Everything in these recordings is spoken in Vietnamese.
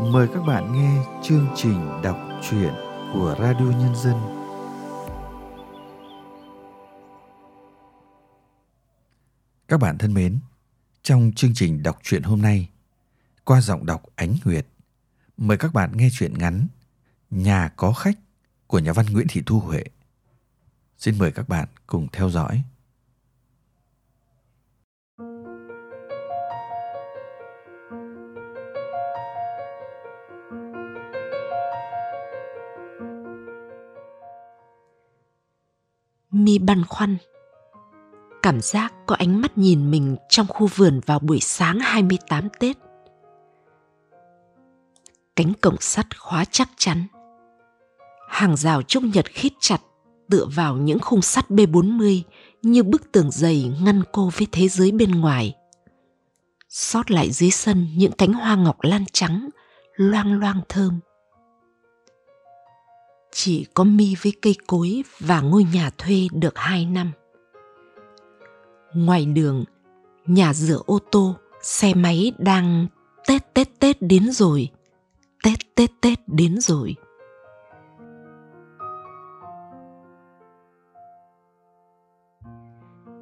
Mời các bạn nghe chương trình đọc truyện của Radio Nhân dân. Các bạn thân mến, trong chương trình đọc truyện hôm nay, qua giọng đọc Ánh Nguyệt, mời các bạn nghe truyện ngắn Nhà có khách của nhà văn Nguyễn Thị Thu Huệ. Xin mời các bạn cùng theo dõi. Mi băn khoăn. Cảm giác có ánh mắt nhìn mình trong khu vườn vào buổi sáng 28 Tết. Cánh cổng sắt khóa chắc chắn. Hàng rào trúc nhật khít chặt tựa vào những khung sắt B40 như bức tường dày ngăn cô với thế giới bên ngoài. Xót lại dưới sân những cánh hoa ngọc lan trắng, loang loang thơm chỉ có mi với cây cối và ngôi nhà thuê được hai năm. Ngoài đường, nhà rửa ô tô, xe máy đang Tết Tết Tết đến rồi. Tết Tết Tết đến rồi.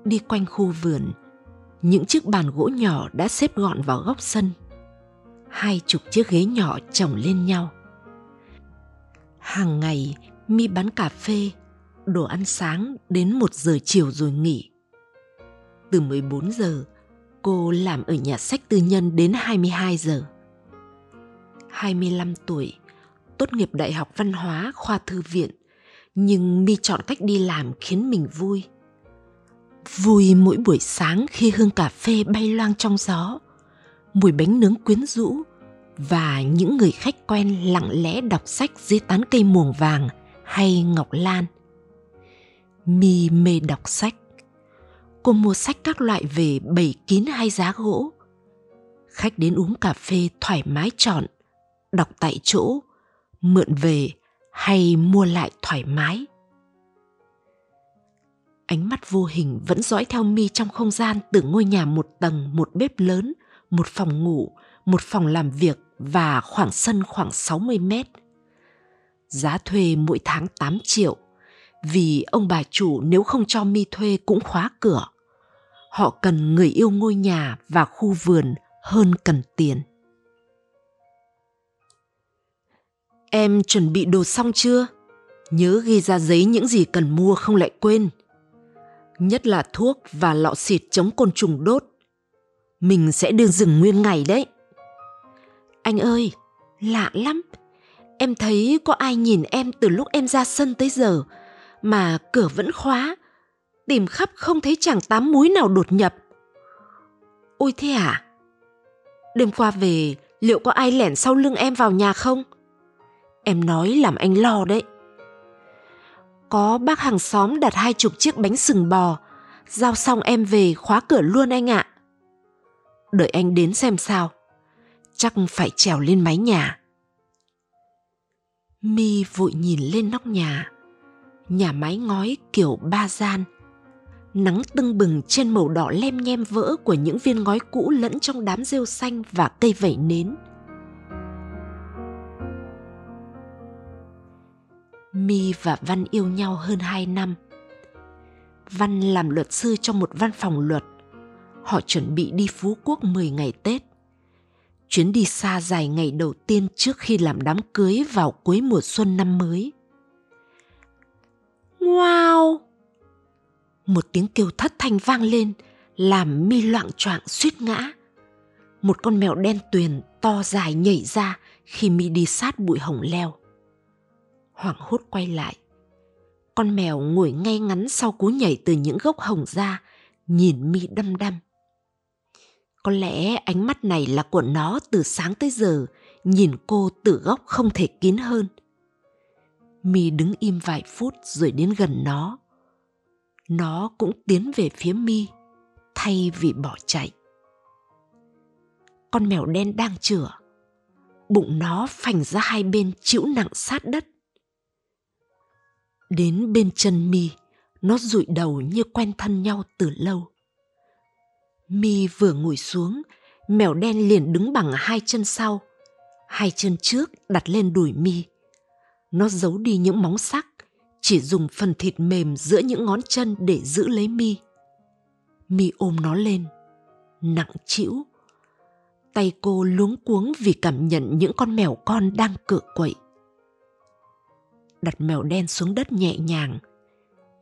Đi quanh khu vườn, những chiếc bàn gỗ nhỏ đã xếp gọn vào góc sân. Hai chục chiếc ghế nhỏ chồng lên nhau Hàng ngày mi bán cà phê, đồ ăn sáng đến 1 giờ chiều rồi nghỉ. Từ 14 giờ, cô làm ở nhà sách tư nhân đến 22 giờ. 25 tuổi, tốt nghiệp Đại học Văn hóa khoa thư viện, nhưng mi chọn cách đi làm khiến mình vui. Vui mỗi buổi sáng khi hương cà phê bay loang trong gió, mùi bánh nướng quyến rũ và những người khách quen lặng lẽ đọc sách dưới tán cây muồng vàng hay ngọc lan. Mi mê đọc sách. Cô mua sách các loại về bày kín hay giá gỗ. Khách đến uống cà phê thoải mái chọn, đọc tại chỗ, mượn về hay mua lại thoải mái. Ánh mắt vô hình vẫn dõi theo mi trong không gian từ ngôi nhà một tầng, một bếp lớn, một phòng ngủ, một phòng làm việc và khoảng sân khoảng 60 mét. Giá thuê mỗi tháng 8 triệu, vì ông bà chủ nếu không cho mi thuê cũng khóa cửa. Họ cần người yêu ngôi nhà và khu vườn hơn cần tiền. Em chuẩn bị đồ xong chưa? Nhớ ghi ra giấy những gì cần mua không lại quên. Nhất là thuốc và lọ xịt chống côn trùng đốt. Mình sẽ đưa rừng nguyên ngày đấy. Anh ơi, lạ lắm. Em thấy có ai nhìn em từ lúc em ra sân tới giờ mà cửa vẫn khóa. Tìm khắp không thấy chẳng tám múi nào đột nhập. Ôi thế à? Đêm qua về liệu có ai lẻn sau lưng em vào nhà không? Em nói làm anh lo đấy. Có bác hàng xóm đặt hai chục chiếc bánh sừng bò, giao xong em về khóa cửa luôn anh ạ. Đợi anh đến xem sao chắc phải trèo lên mái nhà. Mi vội nhìn lên nóc nhà. Nhà mái ngói kiểu ba gian. Nắng tưng bừng trên màu đỏ lem nhem vỡ của những viên ngói cũ lẫn trong đám rêu xanh và cây vẩy nến. Mi và văn yêu nhau hơn hai năm. Văn làm luật sư trong một văn phòng luật. Họ chuẩn bị đi phú quốc 10 ngày tết chuyến đi xa dài ngày đầu tiên trước khi làm đám cưới vào cuối mùa xuân năm mới. Wow! Một tiếng kêu thất thanh vang lên, làm mi loạn choạng suýt ngã. Một con mèo đen tuyền to dài nhảy ra khi mi đi sát bụi hồng leo. Hoảng hốt quay lại. Con mèo ngồi ngay ngắn sau cú nhảy từ những gốc hồng ra, nhìn mi đăm đăm có lẽ ánh mắt này là của nó từ sáng tới giờ, nhìn cô từ góc không thể kín hơn. Mi đứng im vài phút rồi đến gần nó. Nó cũng tiến về phía Mi, thay vì bỏ chạy. Con mèo đen đang chửa, bụng nó phành ra hai bên chịu nặng sát đất. Đến bên chân Mi, nó rụi đầu như quen thân nhau từ lâu. Mi vừa ngồi xuống, mèo đen liền đứng bằng hai chân sau. hai chân trước đặt lên đùi mi. Nó giấu đi những móng sắc chỉ dùng phần thịt mềm giữa những ngón chân để giữ lấy mi. Mi ôm nó lên nặng trĩu. Tay cô luống cuống vì cảm nhận những con mèo con đang cựa quậy. Đặt mèo đen xuống đất nhẹ nhàng.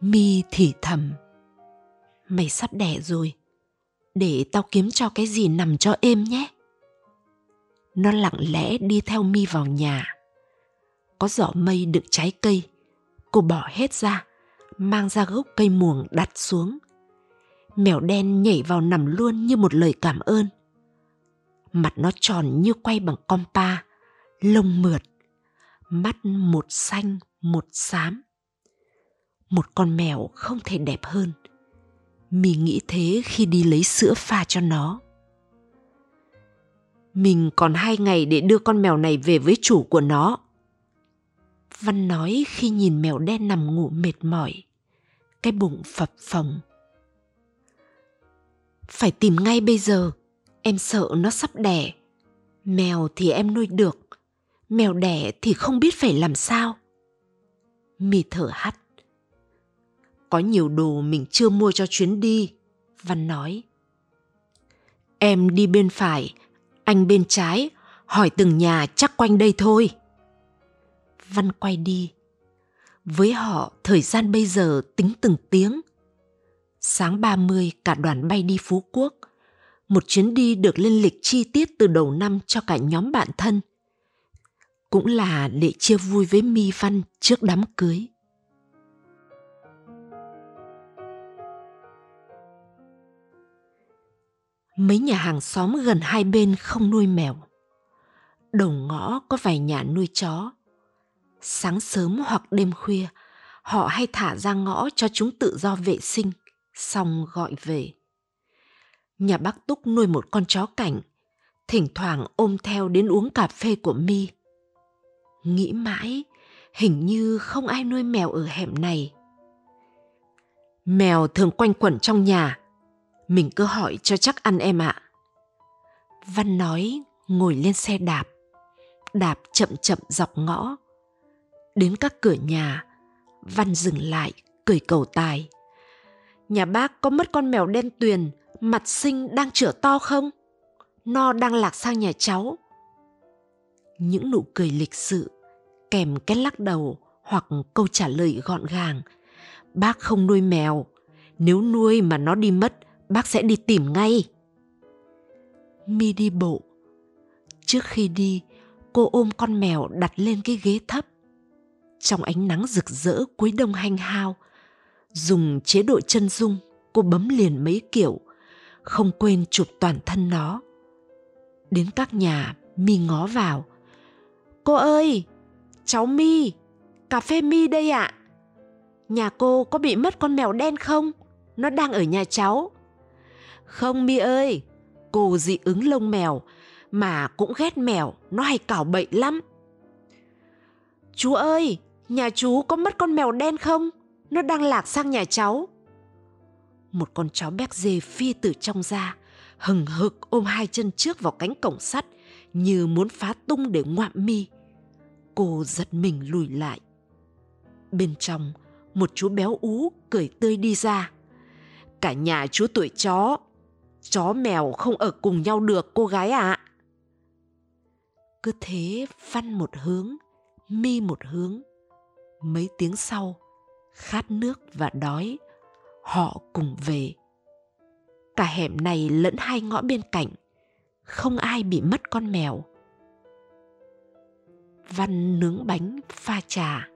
Mi thì thầm mày sắp đẻ rồi để tao kiếm cho cái gì nằm cho êm nhé. Nó lặng lẽ đi theo mi vào nhà. Có giỏ mây đựng trái cây. Cô bỏ hết ra, mang ra gốc cây muồng đặt xuống. Mèo đen nhảy vào nằm luôn như một lời cảm ơn. Mặt nó tròn như quay bằng compa, lông mượt, mắt một xanh, một xám. Một con mèo không thể đẹp hơn mình nghĩ thế khi đi lấy sữa pha cho nó. Mình còn hai ngày để đưa con mèo này về với chủ của nó. Văn nói khi nhìn mèo đen nằm ngủ mệt mỏi, cái bụng phập phồng. Phải tìm ngay bây giờ, em sợ nó sắp đẻ. Mèo thì em nuôi được, mèo đẻ thì không biết phải làm sao. Mì thở hắt có nhiều đồ mình chưa mua cho chuyến đi văn nói, em đi bên phải, anh bên trái, hỏi từng nhà chắc quanh đây thôi văn quay đi với họ, thời gian bây giờ tính từng tiếng sáng 30 cả đoàn bay đi Phú Quốc. Một chuyến đi được lên lịch chi tiết từ đầu năm cho cả nhóm bạn thân. Cũng là để chia vui với Mi Văn trước đám cưới. Mấy nhà hàng xóm gần hai bên không nuôi mèo. Đầu ngõ có vài nhà nuôi chó. Sáng sớm hoặc đêm khuya, họ hay thả ra ngõ cho chúng tự do vệ sinh – xong gọi về. Nhà bác Túc nuôi một con chó cảnh, thỉnh thoảng ôm theo đến uống cà phê của Mi. Nghĩ mãi, hình như không ai nuôi mèo ở hẻm này. Mèo thường quanh quẩn trong nhà, mình cứ hỏi cho chắc ăn em ạ. Văn nói ngồi lên xe đạp, đạp chậm chậm dọc ngõ. Đến các cửa nhà, Văn dừng lại, cười cầu tài nhà bác có mất con mèo đen tuyền, mặt xinh đang chữa to không? No đang lạc sang nhà cháu. Những nụ cười lịch sự, kèm cái lắc đầu hoặc câu trả lời gọn gàng. Bác không nuôi mèo, nếu nuôi mà nó đi mất, bác sẽ đi tìm ngay. Mi đi bộ. Trước khi đi, cô ôm con mèo đặt lên cái ghế thấp. Trong ánh nắng rực rỡ cuối đông hanh hao, dùng chế độ chân dung cô bấm liền mấy kiểu không quên chụp toàn thân nó đến các nhà mi ngó vào cô ơi cháu mi cà phê mi đây ạ à. nhà cô có bị mất con mèo đen không nó đang ở nhà cháu không mi ơi, cô dị ứng lông mèo, mà cũng ghét mèo, nó hay cào bậy lắm. Chú ơi, nhà chú có mất con mèo đen không? Nó đang lạc sang nhà cháu. Một con chó béc dê phi từ trong ra, hừng hực ôm hai chân trước vào cánh cổng sắt, như muốn phá tung để ngoạm mi. Cô giật mình lùi lại. Bên trong, một chú béo ú cười tươi đi ra. Cả nhà chú tuổi chó chó mèo không ở cùng nhau được, cô gái ạ. À. cứ thế văn một hướng, mi một hướng. Mấy tiếng sau, khát nước và đói, họ cùng về. Cả hẻm này lẫn hai ngõ bên cạnh, không ai bị mất con mèo. Văn nướng bánh pha trà.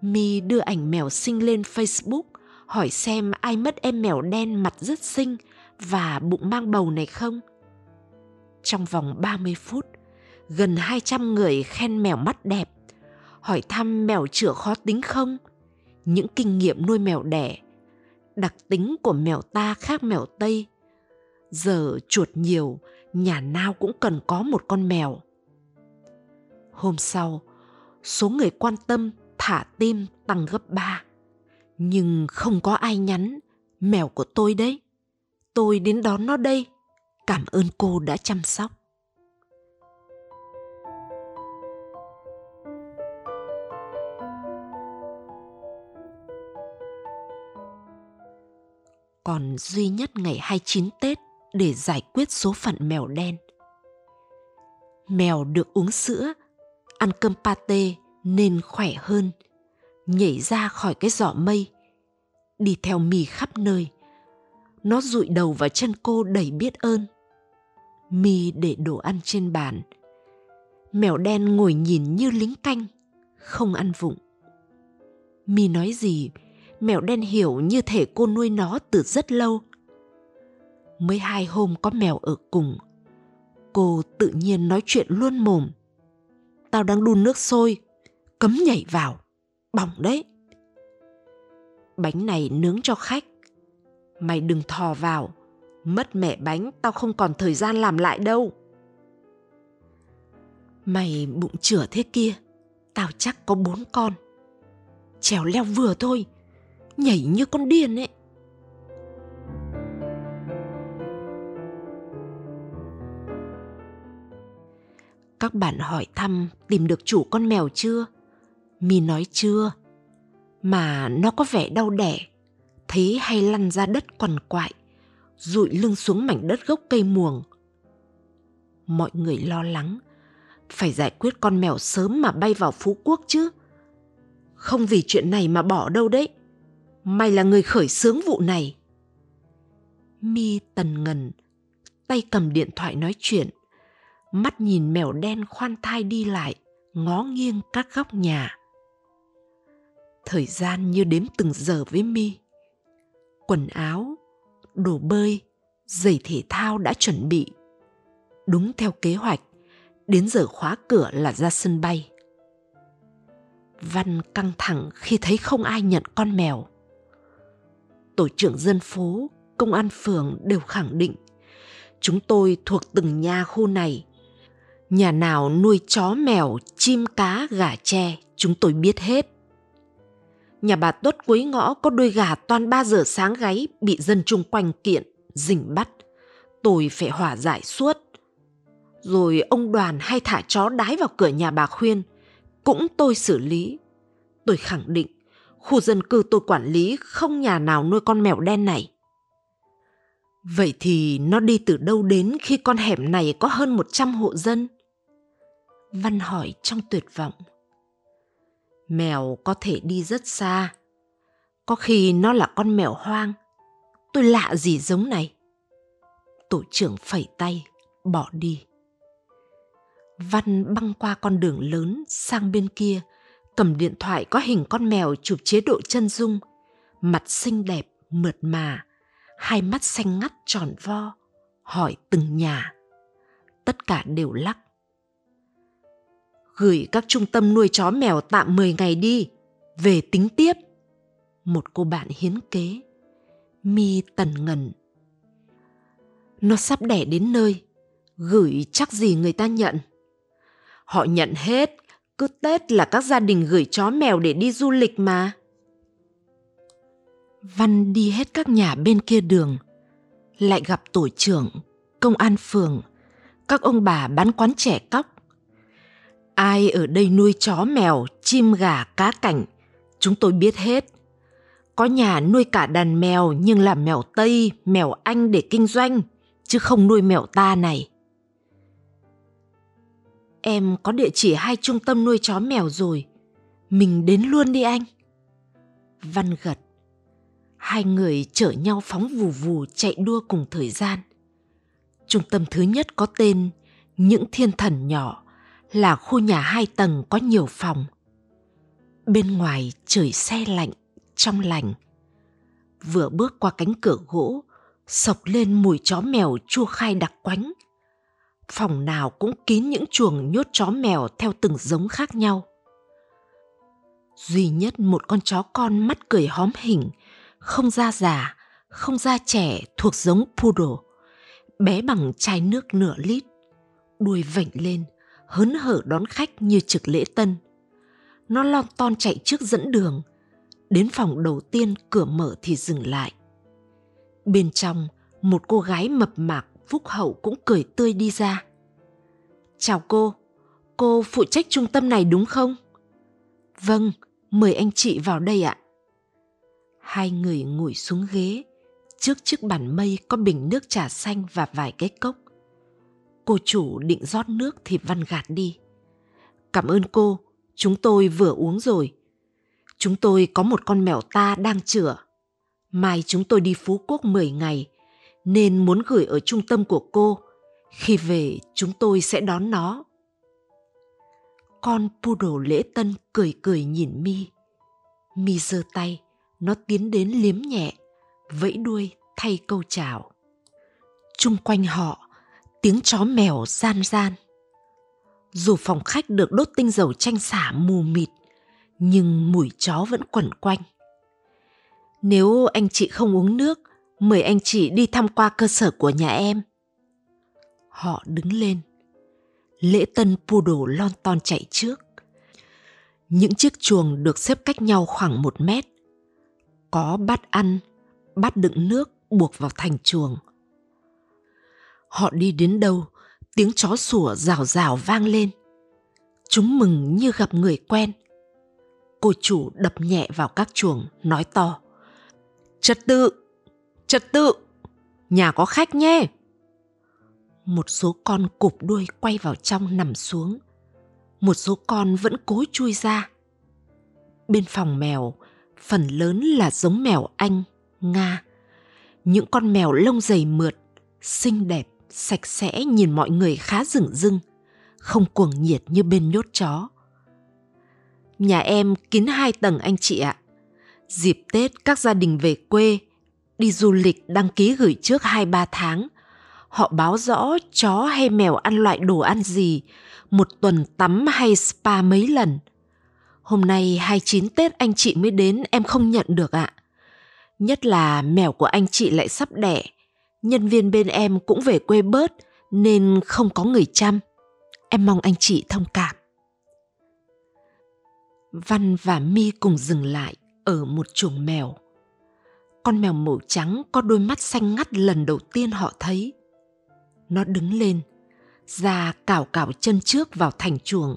Mi đưa ảnh mèo sinh lên facebook, hỏi xem ai mất em mèo đen mặt rất xinh và bụng mang bầu này không? Trong vòng 30 phút, gần 200 người khen mèo mắt đẹp, hỏi thăm mèo chữa khó tính không? Những kinh nghiệm nuôi mèo đẻ, đặc tính của mèo ta khác mèo tây. Giờ chuột nhiều, nhà nào cũng cần có một con mèo. Hôm sau, số người quan tâm thả tim tăng gấp ba. Nhưng không có ai nhắn, mèo của tôi đấy tôi đến đón nó đây cảm ơn cô đã chăm sóc còn duy nhất ngày 29 Tết để giải quyết số phận mèo đen. Mèo được uống sữa, ăn cơm pate nên khỏe hơn, nhảy ra khỏi cái giỏ mây, đi theo mì khắp nơi. Nó rụi đầu vào chân cô đầy biết ơn. Mi để đồ ăn trên bàn. Mèo đen ngồi nhìn như lính canh, không ăn vụng. Mi nói gì, mèo đen hiểu như thể cô nuôi nó từ rất lâu. Mới hai hôm có mèo ở cùng, cô tự nhiên nói chuyện luôn mồm. Tao đang đun nước sôi, cấm nhảy vào, bỏng đấy. Bánh này nướng cho khách. Mày đừng thò vào, mất mẹ bánh tao không còn thời gian làm lại đâu. Mày bụng chửa thế kia, tao chắc có bốn con. Trèo leo vừa thôi, nhảy như con điên ấy. Các bạn hỏi thăm tìm được chủ con mèo chưa? Mi nói chưa. Mà nó có vẻ đau đẻ, thấy hay lăn ra đất quằn quại, rụi lưng xuống mảnh đất gốc cây muồng. Mọi người lo lắng, phải giải quyết con mèo sớm mà bay vào Phú Quốc chứ. Không vì chuyện này mà bỏ đâu đấy. Mày là người khởi xướng vụ này. Mi tần ngần, tay cầm điện thoại nói chuyện, mắt nhìn mèo đen khoan thai đi lại, ngó nghiêng các góc nhà. Thời gian như đếm từng giờ với Mi. Quần áo, đồ bơi, giày thể thao đã chuẩn bị. Đúng theo kế hoạch, đến giờ khóa cửa là ra sân bay. Văn căng thẳng khi thấy không ai nhận con mèo. Tổ trưởng dân phố, công an phường đều khẳng định chúng tôi thuộc từng nhà khu này. Nhà nào nuôi chó mèo, chim cá, gà tre, chúng tôi biết hết. Nhà bà Tuất cuối ngõ có đôi gà toàn 3 giờ sáng gáy bị dân chung quanh kiện, dình bắt. Tôi phải hỏa giải suốt. Rồi ông đoàn hay thả chó đái vào cửa nhà bà khuyên, cũng tôi xử lý. Tôi khẳng định, khu dân cư tôi quản lý không nhà nào nuôi con mèo đen này. Vậy thì nó đi từ đâu đến khi con hẻm này có hơn 100 hộ dân? Văn hỏi trong tuyệt vọng. Mèo có thể đi rất xa. Có khi nó là con mèo hoang. Tôi lạ gì giống này. Tổ trưởng phẩy tay, bỏ đi. Văn băng qua con đường lớn sang bên kia, cầm điện thoại có hình con mèo chụp chế độ chân dung, mặt xinh đẹp, mượt mà, hai mắt xanh ngắt tròn vo, hỏi từng nhà. Tất cả đều lắc. Gửi các trung tâm nuôi chó mèo tạm 10 ngày đi, về tính tiếp. Một cô bạn hiến kế. Mi tần ngần. Nó sắp đẻ đến nơi, gửi chắc gì người ta nhận. Họ nhận hết, cứ Tết là các gia đình gửi chó mèo để đi du lịch mà. Văn đi hết các nhà bên kia đường, lại gặp tổ trưởng, công an phường, các ông bà bán quán trẻ cóc. Ai ở đây nuôi chó mèo, chim gà, cá cảnh, chúng tôi biết hết. Có nhà nuôi cả đàn mèo nhưng là mèo Tây, mèo Anh để kinh doanh, chứ không nuôi mèo ta này. Em có địa chỉ hai trung tâm nuôi chó mèo rồi. Mình đến luôn đi anh. Văn gật. Hai người chở nhau phóng vù vù chạy đua cùng thời gian. Trung tâm thứ nhất có tên Những Thiên Thần Nhỏ là khu nhà hai tầng có nhiều phòng. Bên ngoài trời xe lạnh, trong lành. Vừa bước qua cánh cửa gỗ, sộc lên mùi chó mèo chua khai đặc quánh – phòng nào cũng kín những chuồng nhốt chó mèo theo từng giống khác nhau duy nhất một con chó con mắt cười hóm hình không da già không da trẻ thuộc giống poodle bé bằng chai nước nửa lít đuôi vểnh lên hớn hở đón khách như trực lễ tân nó lon ton chạy trước dẫn đường đến phòng đầu tiên cửa mở thì dừng lại bên trong một cô gái mập mạp Phúc Hậu cũng cười tươi đi ra. Chào cô, cô phụ trách trung tâm này đúng không? Vâng, mời anh chị vào đây ạ. Hai người ngồi xuống ghế, trước chiếc bàn mây có bình nước trà xanh và vài cái cốc. Cô chủ định rót nước thì Văn gạt đi. Cảm ơn cô, chúng tôi vừa uống rồi. Chúng tôi có một con mèo ta đang chữa. Mai chúng tôi đi Phú Quốc 10 ngày, nên muốn gửi ở trung tâm của cô. Khi về, chúng tôi sẽ đón nó. Con poodle lễ tân cười cười nhìn mi. Mi giơ tay, nó tiến đến liếm nhẹ, vẫy đuôi thay câu chào. Trung quanh họ, tiếng chó mèo gian gian. Dù phòng khách được đốt tinh dầu chanh xả mù mịt, nhưng mùi chó vẫn quẩn quanh. Nếu anh chị không uống nước, mời anh chị đi thăm qua cơ sở của nhà em. Họ đứng lên. Lễ tân poodle lon ton chạy trước. Những chiếc chuồng được xếp cách nhau khoảng một mét. Có bát ăn, bát đựng nước buộc vào thành chuồng. Họ đi đến đâu, tiếng chó sủa rào rào vang lên. Chúng mừng như gặp người quen. Cô chủ đập nhẹ vào các chuồng, nói to. Trật tự, trật tự, nhà có khách nhé. Một số con cụp đuôi quay vào trong nằm xuống. Một số con vẫn cố chui ra. Bên phòng mèo, phần lớn là giống mèo Anh, Nga. Những con mèo lông dày mượt, xinh đẹp, sạch sẽ nhìn mọi người khá rừng rưng, không cuồng nhiệt như bên nhốt chó. Nhà em kín hai tầng anh chị ạ. Dịp Tết các gia đình về quê, đi du lịch đăng ký gửi trước 2-3 tháng. Họ báo rõ chó hay mèo ăn loại đồ ăn gì, một tuần tắm hay spa mấy lần. Hôm nay 29 Tết anh chị mới đến em không nhận được ạ. Nhất là mèo của anh chị lại sắp đẻ. Nhân viên bên em cũng về quê bớt nên không có người chăm. Em mong anh chị thông cảm. Văn và Mi cùng dừng lại ở một chuồng mèo. Con mèo màu trắng có đôi mắt xanh ngắt lần đầu tiên họ thấy. Nó đứng lên, ra cào cào chân trước vào thành chuồng,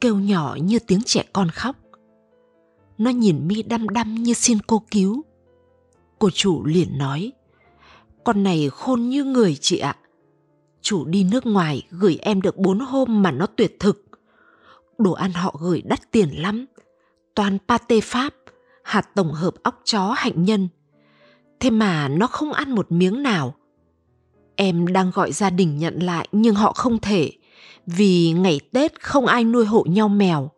kêu nhỏ như tiếng trẻ con khóc. Nó nhìn mi đăm đăm như xin cô cứu. Cô chủ liền nói, con này khôn như người chị ạ. Chủ đi nước ngoài gửi em được bốn hôm mà nó tuyệt thực. Đồ ăn họ gửi đắt tiền lắm. Toàn pate Pháp, hạt tổng hợp óc chó hạnh nhân. Thế mà nó không ăn một miếng nào. Em đang gọi gia đình nhận lại nhưng họ không thể vì ngày Tết không ai nuôi hộ nhau mèo.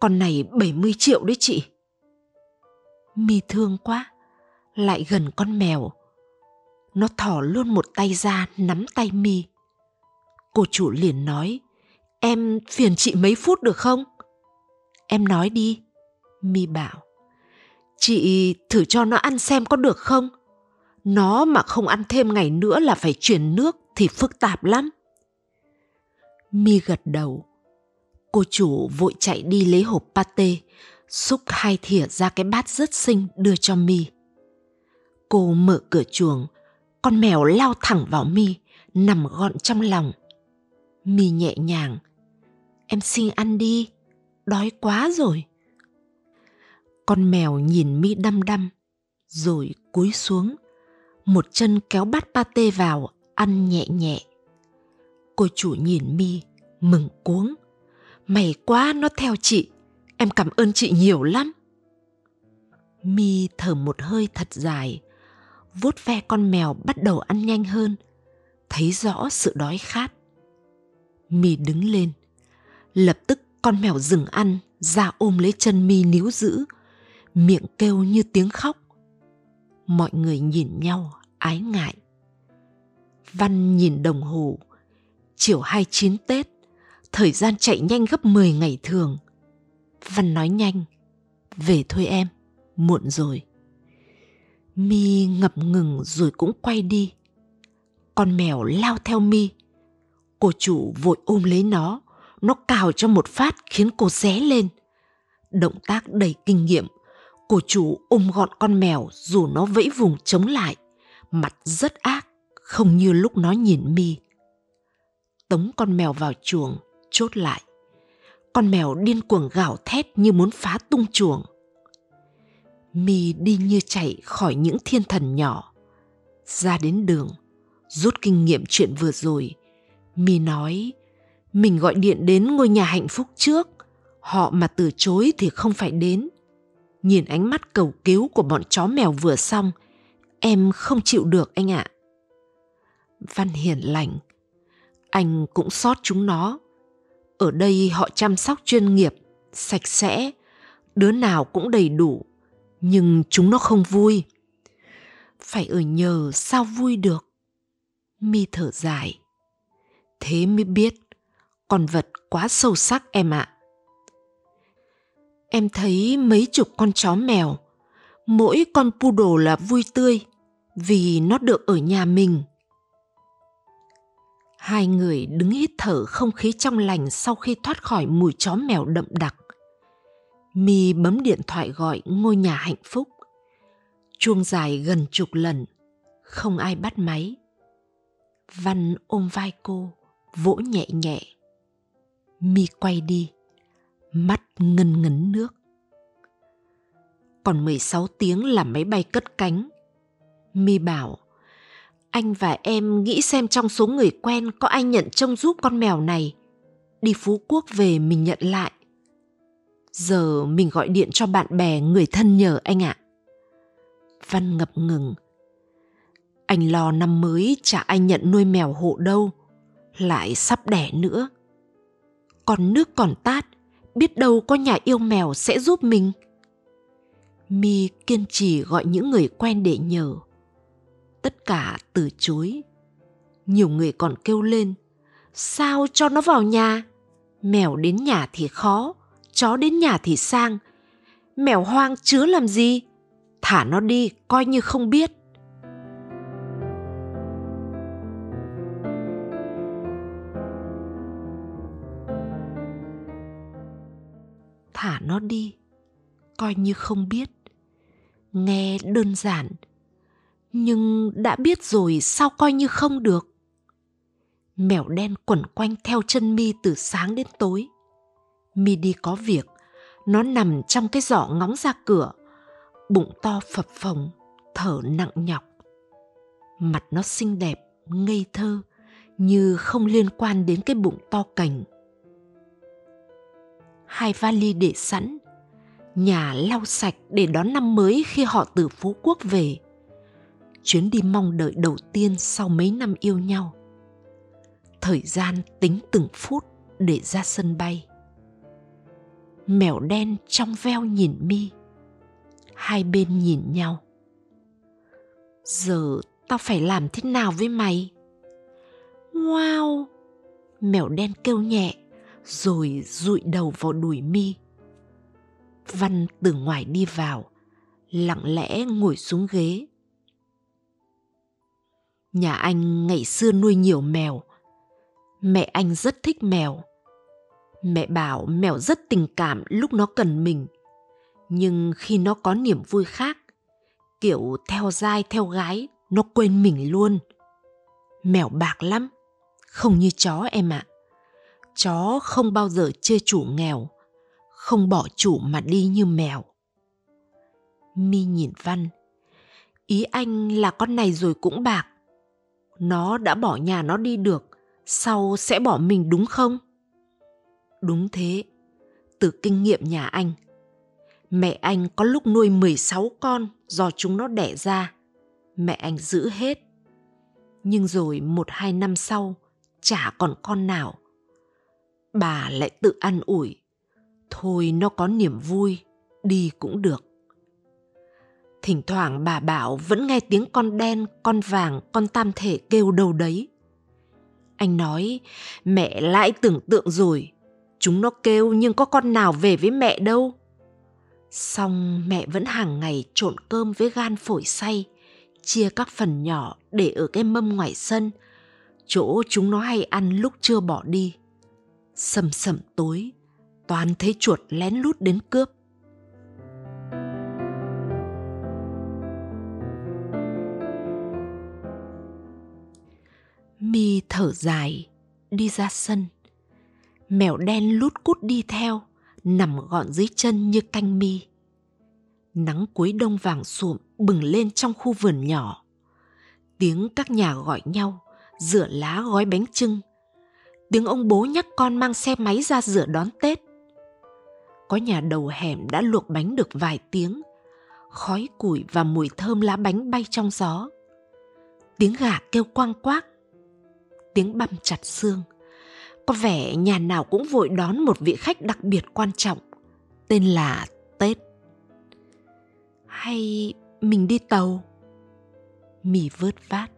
Con này 70 triệu đấy chị. Mi thương quá, lại gần con mèo. Nó thỏ luôn một tay ra nắm tay Mi. Cô chủ liền nói, em phiền chị mấy phút được không? Em nói đi. Mi bảo, chị thử cho nó ăn xem có được không? Nó mà không ăn thêm ngày nữa là phải chuyển nước thì phức tạp lắm. Mi gật đầu. Cô chủ vội chạy đi lấy hộp pate, xúc hai thìa ra cái bát rất xinh đưa cho Mi. Cô mở cửa chuồng, con mèo lao thẳng vào Mi, nằm gọn trong lòng. Mi nhẹ nhàng. Em xin ăn đi, đói quá rồi. Con mèo nhìn Mi đăm đăm, rồi cúi xuống, một chân kéo bát pate vào, ăn nhẹ nhẹ. Cô chủ nhìn mi, mừng cuống. Mày quá nó theo chị, em cảm ơn chị nhiều lắm. Mi thở một hơi thật dài, vuốt ve con mèo bắt đầu ăn nhanh hơn, thấy rõ sự đói khát. Mi đứng lên, lập tức con mèo dừng ăn, ra ôm lấy chân Mi níu giữ, miệng kêu như tiếng khóc. Mọi người nhìn nhau ái ngại. Văn nhìn đồng hồ, chiều 29 Tết, thời gian chạy nhanh gấp 10 ngày thường. Văn nói nhanh, về thôi em, muộn rồi. Mi ngập ngừng rồi cũng quay đi. Con mèo lao theo Mi. Cô chủ vội ôm lấy nó, nó cào cho một phát khiến cô ré lên. Động tác đầy kinh nghiệm, cô chủ ôm gọn con mèo dù nó vẫy vùng chống lại, mặt rất ác, không như lúc nó nhìn Mi tống con mèo vào chuồng, chốt lại. Con mèo điên cuồng gào thét như muốn phá tung chuồng mi đi như chạy khỏi những thiên thần nhỏ. Ra đến đường, rút kinh nghiệm chuyện vừa rồi. Mi nói, mình gọi điện đến ngôi nhà hạnh phúc trước. Họ mà từ chối thì không phải đến. Nhìn ánh mắt cầu cứu của bọn chó mèo vừa xong, em không chịu được anh ạ. Văn hiền lành anh cũng xót chúng nó. Ở đây họ chăm sóc chuyên nghiệp, sạch sẽ, đứa nào cũng đầy đủ nhưng chúng nó không vui. Phải ở nhờ sao vui được? Mi thở dài. Thế mới biết, con vật quá sâu sắc em ạ. Em thấy mấy chục con chó mèo, mỗi con poodle là vui tươi, vì nó được ở nhà mình. Hai người đứng hít thở không khí trong lành sau khi thoát khỏi mùi chó mèo đậm đặc mi bấm điện thoại gọi ngôi nhà hạnh phúc. Chuông dài gần chục lần, không ai bắt máy. Văn ôm vai cô, vỗ nhẹ nhẹ. Mi quay đi, mắt ngân ngấn nước. Còn 16 tiếng là máy bay cất cánh. Mi bảo, anh và em nghĩ xem trong số người quen có ai nhận trông giúp con mèo này. Đi phú quốc về mình nhận lại giờ mình gọi điện cho bạn bè, người thân nhờ anh ạ. Văn ngập ngừng. Anh lo năm mới, chả ai nhận nuôi mèo hộ đâu, lại sắp đẻ nữa. Còn nước còn tát, biết đâu có nhà yêu mèo sẽ giúp mình. Mi kiên trì gọi những người quen để nhờ. Tất cả từ chối. Nhiều người còn kêu lên, sao cho nó vào nhà? Mèo đến nhà thì khó chó đến nhà thì sang. Mèo hoang chứa làm gì? Thả nó đi, coi như không biết. Thả nó đi, coi như không biết. Nghe đơn giản, nhưng đã biết rồi sao coi như không được? Mèo đen quẩn quanh theo chân mi từ sáng đến tối mi đi có việc. Nó nằm trong cái giỏ ngóng ra cửa. Bụng to phập phồng, thở nặng nhọc. Mặt nó xinh đẹp, ngây thơ, như không liên quan đến cái bụng to cành. Hai vali để sẵn, nhà lau sạch để đón năm mới khi họ từ phú quốc về. Chuyến đi mong đợi đầu tiên sau mấy năm yêu nhau. Thời gian tính từng phút để ra sân bay mèo đen trong veo nhìn mi. Hai bên nhìn nhau. Giờ tao phải làm thế nào với mày? Wow mèo đen kêu nhẹ, rồi dụi đầu vào đùi mi. Văn từ ngoài đi vào, lặng lẽ ngồi xuống ghế. Nhà anh ngày xưa nuôi nhiều mèo. Mẹ anh rất thích mèo mẹ bảo mèo rất tình cảm lúc nó cần mình. Nhưng khi nó có niềm vui khác, kiểu theo dai, theo gái, nó quên mình luôn. Mèo bạc lắm, không như chó em ạ. À. chó không bao giờ chê chủ nghèo, không bỏ chủ mà đi như mèo. Mi nhìn văn, ý anh là con này rồi cũng bạc. Nó đã bỏ nhà nó đi được, sau sẽ bỏ mình đúng không? Đúng thế. Từ kinh nghiệm nhà anh, mẹ anh có lúc nuôi 16 con do chúng nó đẻ ra. Mẹ anh giữ hết. Nhưng rồi một hai năm sau, chả còn con nào. Bà lại tự ăn ủi, thôi nó có niềm vui, đi cũng được. Thỉnh thoảng bà bảo vẫn nghe tiếng con đen, con vàng, con tam thể kêu đâu đấy. Anh nói, mẹ lại tưởng tượng rồi chúng nó kêu nhưng có con nào về với mẹ đâu. Xong mẹ vẫn hàng ngày trộn cơm với gan phổi xay chia các phần nhỏ để ở cái mâm ngoài sân. Chỗ chúng nó hay ăn lúc chưa bỏ đi. Sầm sầm tối, toàn thấy chuột lén lút đến cướp. Mi thở dài, đi ra sân mèo đen lút cút đi theo nằm gọn dưới chân như canh mi Nắng cuối đông vàng sụm bừng lên trong khu vườn nhỏ. Tiếng các nhà gọi nhau, rửa lá gói bánh trưng. Tiếng ông bố nhắc con mang xe máy ra rửa đón Tết. Có nhà đầu hẻm đã luộc bánh được vài tiếng. Khói củi và mùi thơm lá bánh bay trong gió. Tiếng gà kêu quang quác. Tiếng băm chặt xương. Có vẻ nhà nào cũng vội đón một vị khách đặc biệt quan trọng, tên là Tết. Hay mình đi tàu? Mì vớt vát.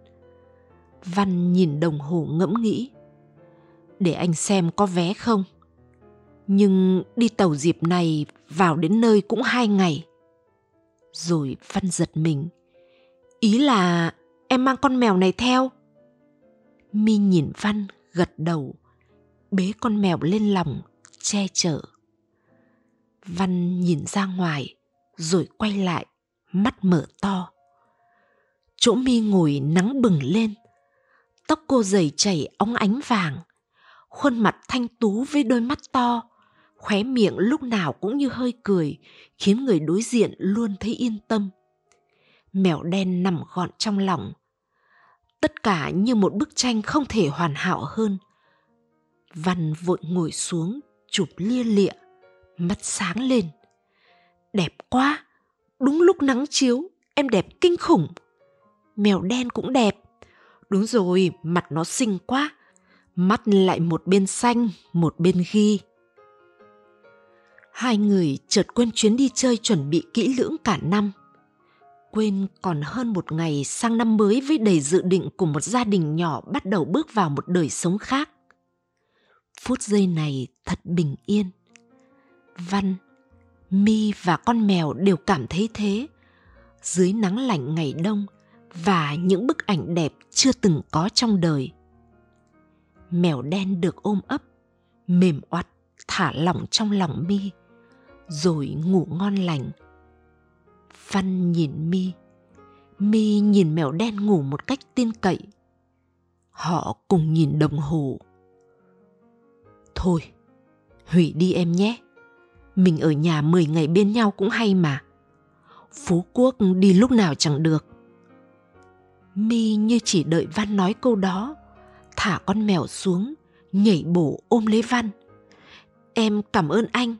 Văn nhìn đồng hồ ngẫm nghĩ. Để anh xem có vé không? Nhưng đi tàu dịp này vào đến nơi cũng hai ngày. Rồi Văn giật mình. Ý là em mang con mèo này theo. Mi nhìn Văn gật đầu, bế con mèo lên lòng, che chở. Văn nhìn ra ngoài, rồi quay lại, mắt mở to. Chỗ mi ngồi nắng bừng lên, tóc cô dày chảy óng ánh vàng, khuôn mặt thanh tú với đôi mắt to, khóe miệng lúc nào cũng như hơi cười, khiến người đối diện luôn thấy yên tâm. Mèo đen nằm gọn trong lòng. Tất cả như một bức tranh không thể hoàn hảo hơn. Văn vội ngồi xuống, chụp lia lịa, mắt sáng lên. Đẹp quá, đúng lúc nắng chiếu, em đẹp kinh khủng. Mèo đen cũng đẹp. Đúng rồi, mặt nó xinh quá. Mắt lại một bên xanh, một bên ghi. Hai người chợt quên chuyến đi chơi chuẩn bị kỹ lưỡng cả năm. Quên còn hơn một ngày sang năm mới với đầy dự định của một gia đình nhỏ bắt đầu bước vào một đời sống khác. Phút giây này thật bình yên. Văn, Mi và con mèo đều cảm thấy thế. Dưới nắng lạnh ngày đông và những bức ảnh đẹp chưa từng có trong đời. Mèo đen được ôm ấp, mềm oặt, thả lỏng trong lòng Mi rồi ngủ ngon lành. Văn nhìn Mi, Mi nhìn mèo đen ngủ một cách tin cậy. Họ cùng nhìn đồng hồ. Thôi, hủy đi em nhé. Mình ở nhà 10 ngày bên nhau cũng hay mà. Phú Quốc đi lúc nào chẳng được. Mi như chỉ đợi Văn nói câu đó, thả con mèo xuống, nhảy bổ ôm lấy Văn. Em cảm ơn anh,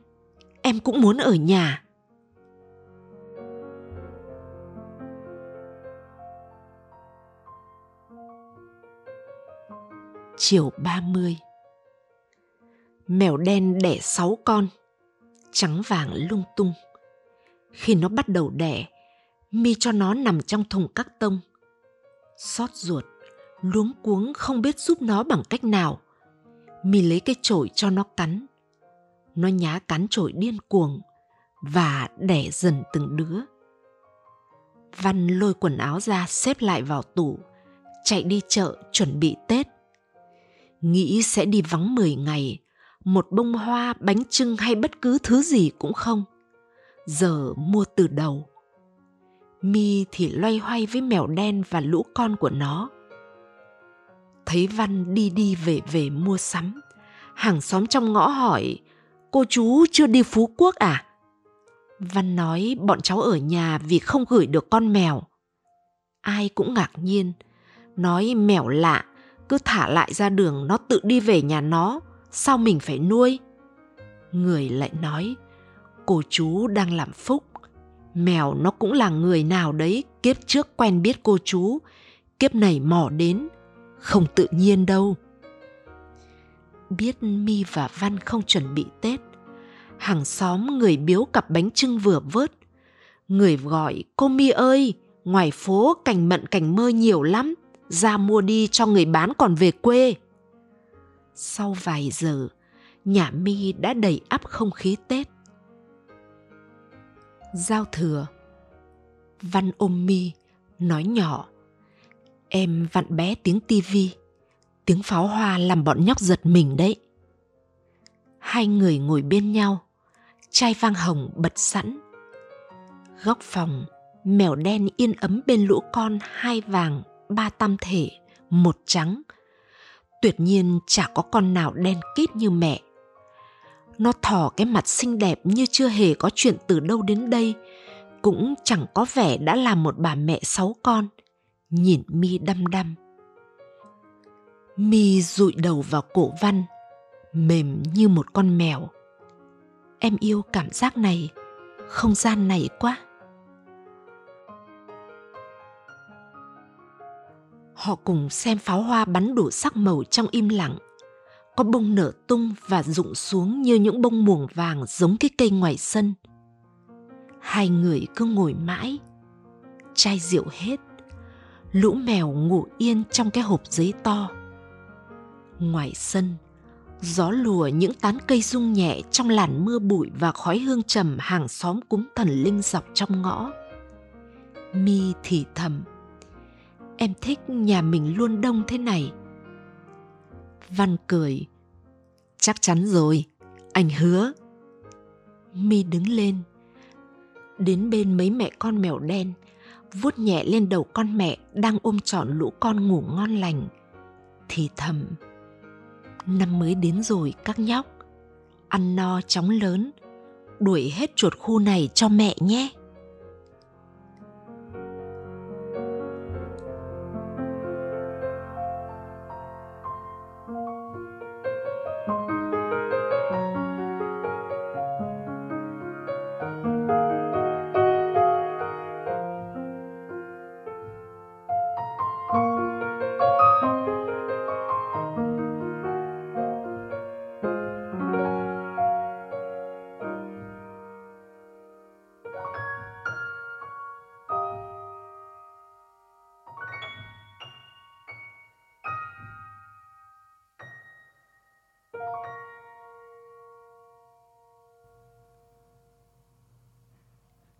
em cũng muốn ở nhà chiều 30 Mèo đen đẻ sáu con Trắng vàng lung tung Khi nó bắt đầu đẻ Mi cho nó nằm trong thùng các tông Xót ruột Luống cuống không biết giúp nó bằng cách nào Mi lấy cái chổi cho nó cắn nó nhá cắn chổi điên cuồng và đẻ dần từng đứa. Văn lôi quần áo ra xếp lại vào tủ, chạy đi chợ chuẩn bị Tết. Nghĩ sẽ đi vắng 10 ngày, một bông hoa, bánh trưng hay bất cứ thứ gì cũng không. Giờ mua từ đầu. Mi thì loay hoay với mèo đen và lũ con của nó. Thấy Văn đi đi về về mua sắm, hàng xóm trong ngõ hỏi cô chú chưa đi Phú Quốc à? Văn nói bọn cháu ở nhà vì không gửi được con mèo. Ai cũng ngạc nhiên, nói mèo lạ, cứ thả lại ra đường nó tự đi về nhà nó, sao mình phải nuôi? Người lại nói, cô chú đang làm phúc, mèo nó cũng là người nào đấy kiếp trước quen biết cô chú, kiếp này mò đến, không tự nhiên đâu. Biết mi và văn không chuẩn bị tết hàng xóm người biếu cặp bánh trưng vừa vớt. Người gọi cô mi ơi ngoài phố cảnh mận cảnh mơ nhiều lắm ra mua đi cho người bán còn về quê sau vài giờ, nhà mi đã đầy ắp không khí tết. Giao thừa, văn ôm mi nói nhỏ, em vặn bé tiếng tivi tiếng pháo hoa làm bọn nhóc giật mình đấy. Hai người ngồi bên nhau, chai vang hồng bật sẵn. Góc phòng, mèo đen yên ấm bên lũ con hai vàng, ba tam thể, một trắng tuyệt nhiên chả có con nào đen kít như mẹ. Nó thỏ cái mặt xinh đẹp như chưa hề có chuyện từ đâu đến đây, cũng chẳng có vẻ đã là một bà mẹ sáu con, nhìn mi đăm đăm. Mi dụi đầu vào cổ văn, mềm như một con mèo. Em yêu cảm giác này, không gian này quá. Họ cùng xem pháo hoa bắn đủ sắc màu trong im lặng. Có bông nở tung và rụng xuống như những bông muồng vàng giống cái cây ngoài sân. Hai người cứ ngồi mãi, chai rượu hết. Lũ mèo ngủ yên trong cái hộp giấy to. Ngoài sân, gió lùa những tán cây rung nhẹ trong làn mưa bụi và khói hương trầm hàng xóm cúng thần linh dọc trong ngõ. Mi thì thầm em thích nhà mình luôn đông thế này. Văn cười. Chắc chắn rồi, anh hứa. Mi đứng lên. Đến bên mấy mẹ con mèo đen, vuốt nhẹ lên đầu con mẹ đang ôm trọn lũ con ngủ ngon lành. Thì thầm, năm mới đến rồi các nhóc, ăn no chóng lớn, đuổi hết chuột khu này cho mẹ nhé.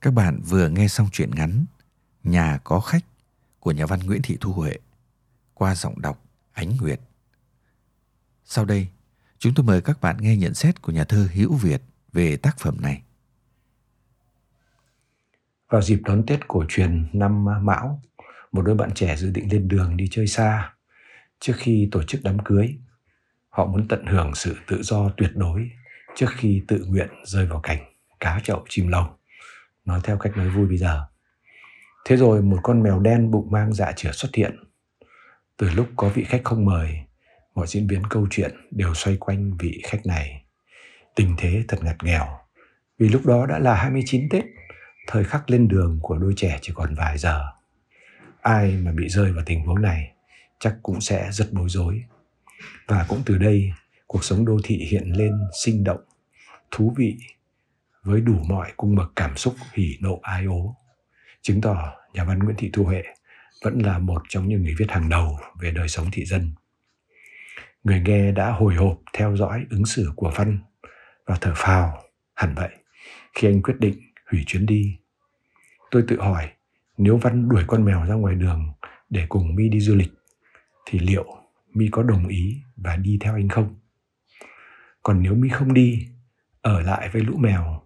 Các bạn vừa nghe xong truyện ngắn Nhà có khách của nhà văn Nguyễn Thị Thu Huệ qua giọng đọc Ánh Nguyệt. Sau đây, chúng tôi mời các bạn nghe nhận xét của nhà thơ Hữu Việt về tác phẩm này. Vào dịp đón Tết cổ truyền năm Mão, một đôi bạn trẻ dự định lên đường đi chơi xa. Trước khi tổ chức đám cưới, họ muốn tận hưởng sự tự do tuyệt đối trước khi tự nguyện rơi vào cảnh cá chậu chim lồng nói theo cách nói vui bây giờ. Thế rồi một con mèo đen bụng mang dạ chửa xuất hiện. Từ lúc có vị khách không mời, mọi diễn biến câu chuyện đều xoay quanh vị khách này. Tình thế thật ngặt nghèo, vì lúc đó đã là 29 Tết, thời khắc lên đường của đôi trẻ chỉ còn vài giờ. Ai mà bị rơi vào tình huống này chắc cũng sẽ rất bối rối. Và cũng từ đây, cuộc sống đô thị hiện lên sinh động, thú vị với đủ mọi cung bậc cảm xúc hỉ nộ ai ố chứng tỏ nhà văn Nguyễn Thị Thu Huệ vẫn là một trong những người viết hàng đầu về đời sống thị dân. Người nghe đã hồi hộp theo dõi ứng xử của Văn và thở phào hẳn vậy khi anh quyết định hủy chuyến đi. Tôi tự hỏi nếu Văn đuổi con mèo ra ngoài đường để cùng Mi đi du lịch thì liệu Mi có đồng ý và đi theo anh không? Còn nếu Mi không đi, ở lại với lũ mèo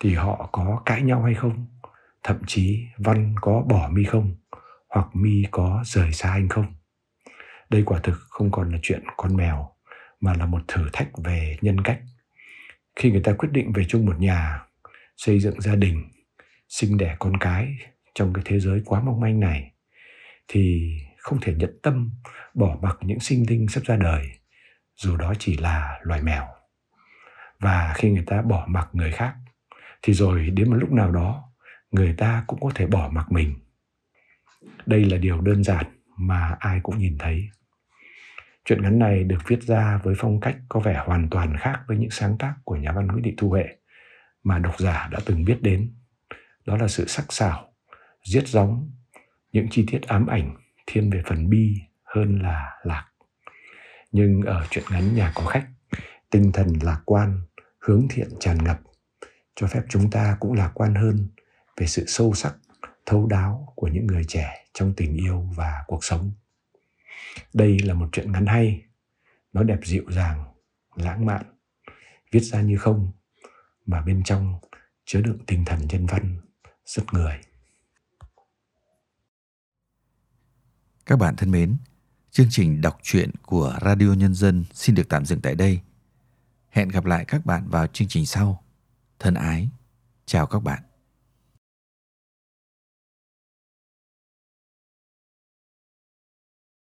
thì họ có cãi nhau hay không? Thậm chí văn có bỏ mi không? Hoặc mi có rời xa anh không? Đây quả thực không còn là chuyện con mèo, mà là một thử thách về nhân cách. Khi người ta quyết định về chung một nhà, xây dựng gia đình, sinh đẻ con cái trong cái thế giới quá mong manh này, thì không thể nhận tâm bỏ mặc những sinh linh sắp ra đời, dù đó chỉ là loài mèo. Và khi người ta bỏ mặc người khác thì rồi đến một lúc nào đó, người ta cũng có thể bỏ mặc mình. Đây là điều đơn giản mà ai cũng nhìn thấy. Chuyện ngắn này được viết ra với phong cách có vẻ hoàn toàn khác với những sáng tác của nhà văn nguyễn thị thu huệ mà độc giả đã từng biết đến. Đó là sự sắc sảo, giết gióng, những chi tiết ám ảnh thiên về phần bi hơn là lạc. Nhưng ở chuyện ngắn nhà có khách, tinh thần lạc quan, hướng thiện tràn ngập cho phép chúng ta cũng lạc quan hơn về sự sâu sắc, thấu đáo của những người trẻ trong tình yêu và cuộc sống. Đây là một chuyện ngắn hay, nó đẹp dịu dàng, lãng mạn, viết ra như không, mà bên trong chứa đựng tinh thần nhân văn, rất người. Các bạn thân mến, chương trình đọc truyện của radio nhân dân xin được tạm dừng tại đây. Hẹn gặp lại các bạn vào chương trình sau thân ái. Chào các bạn.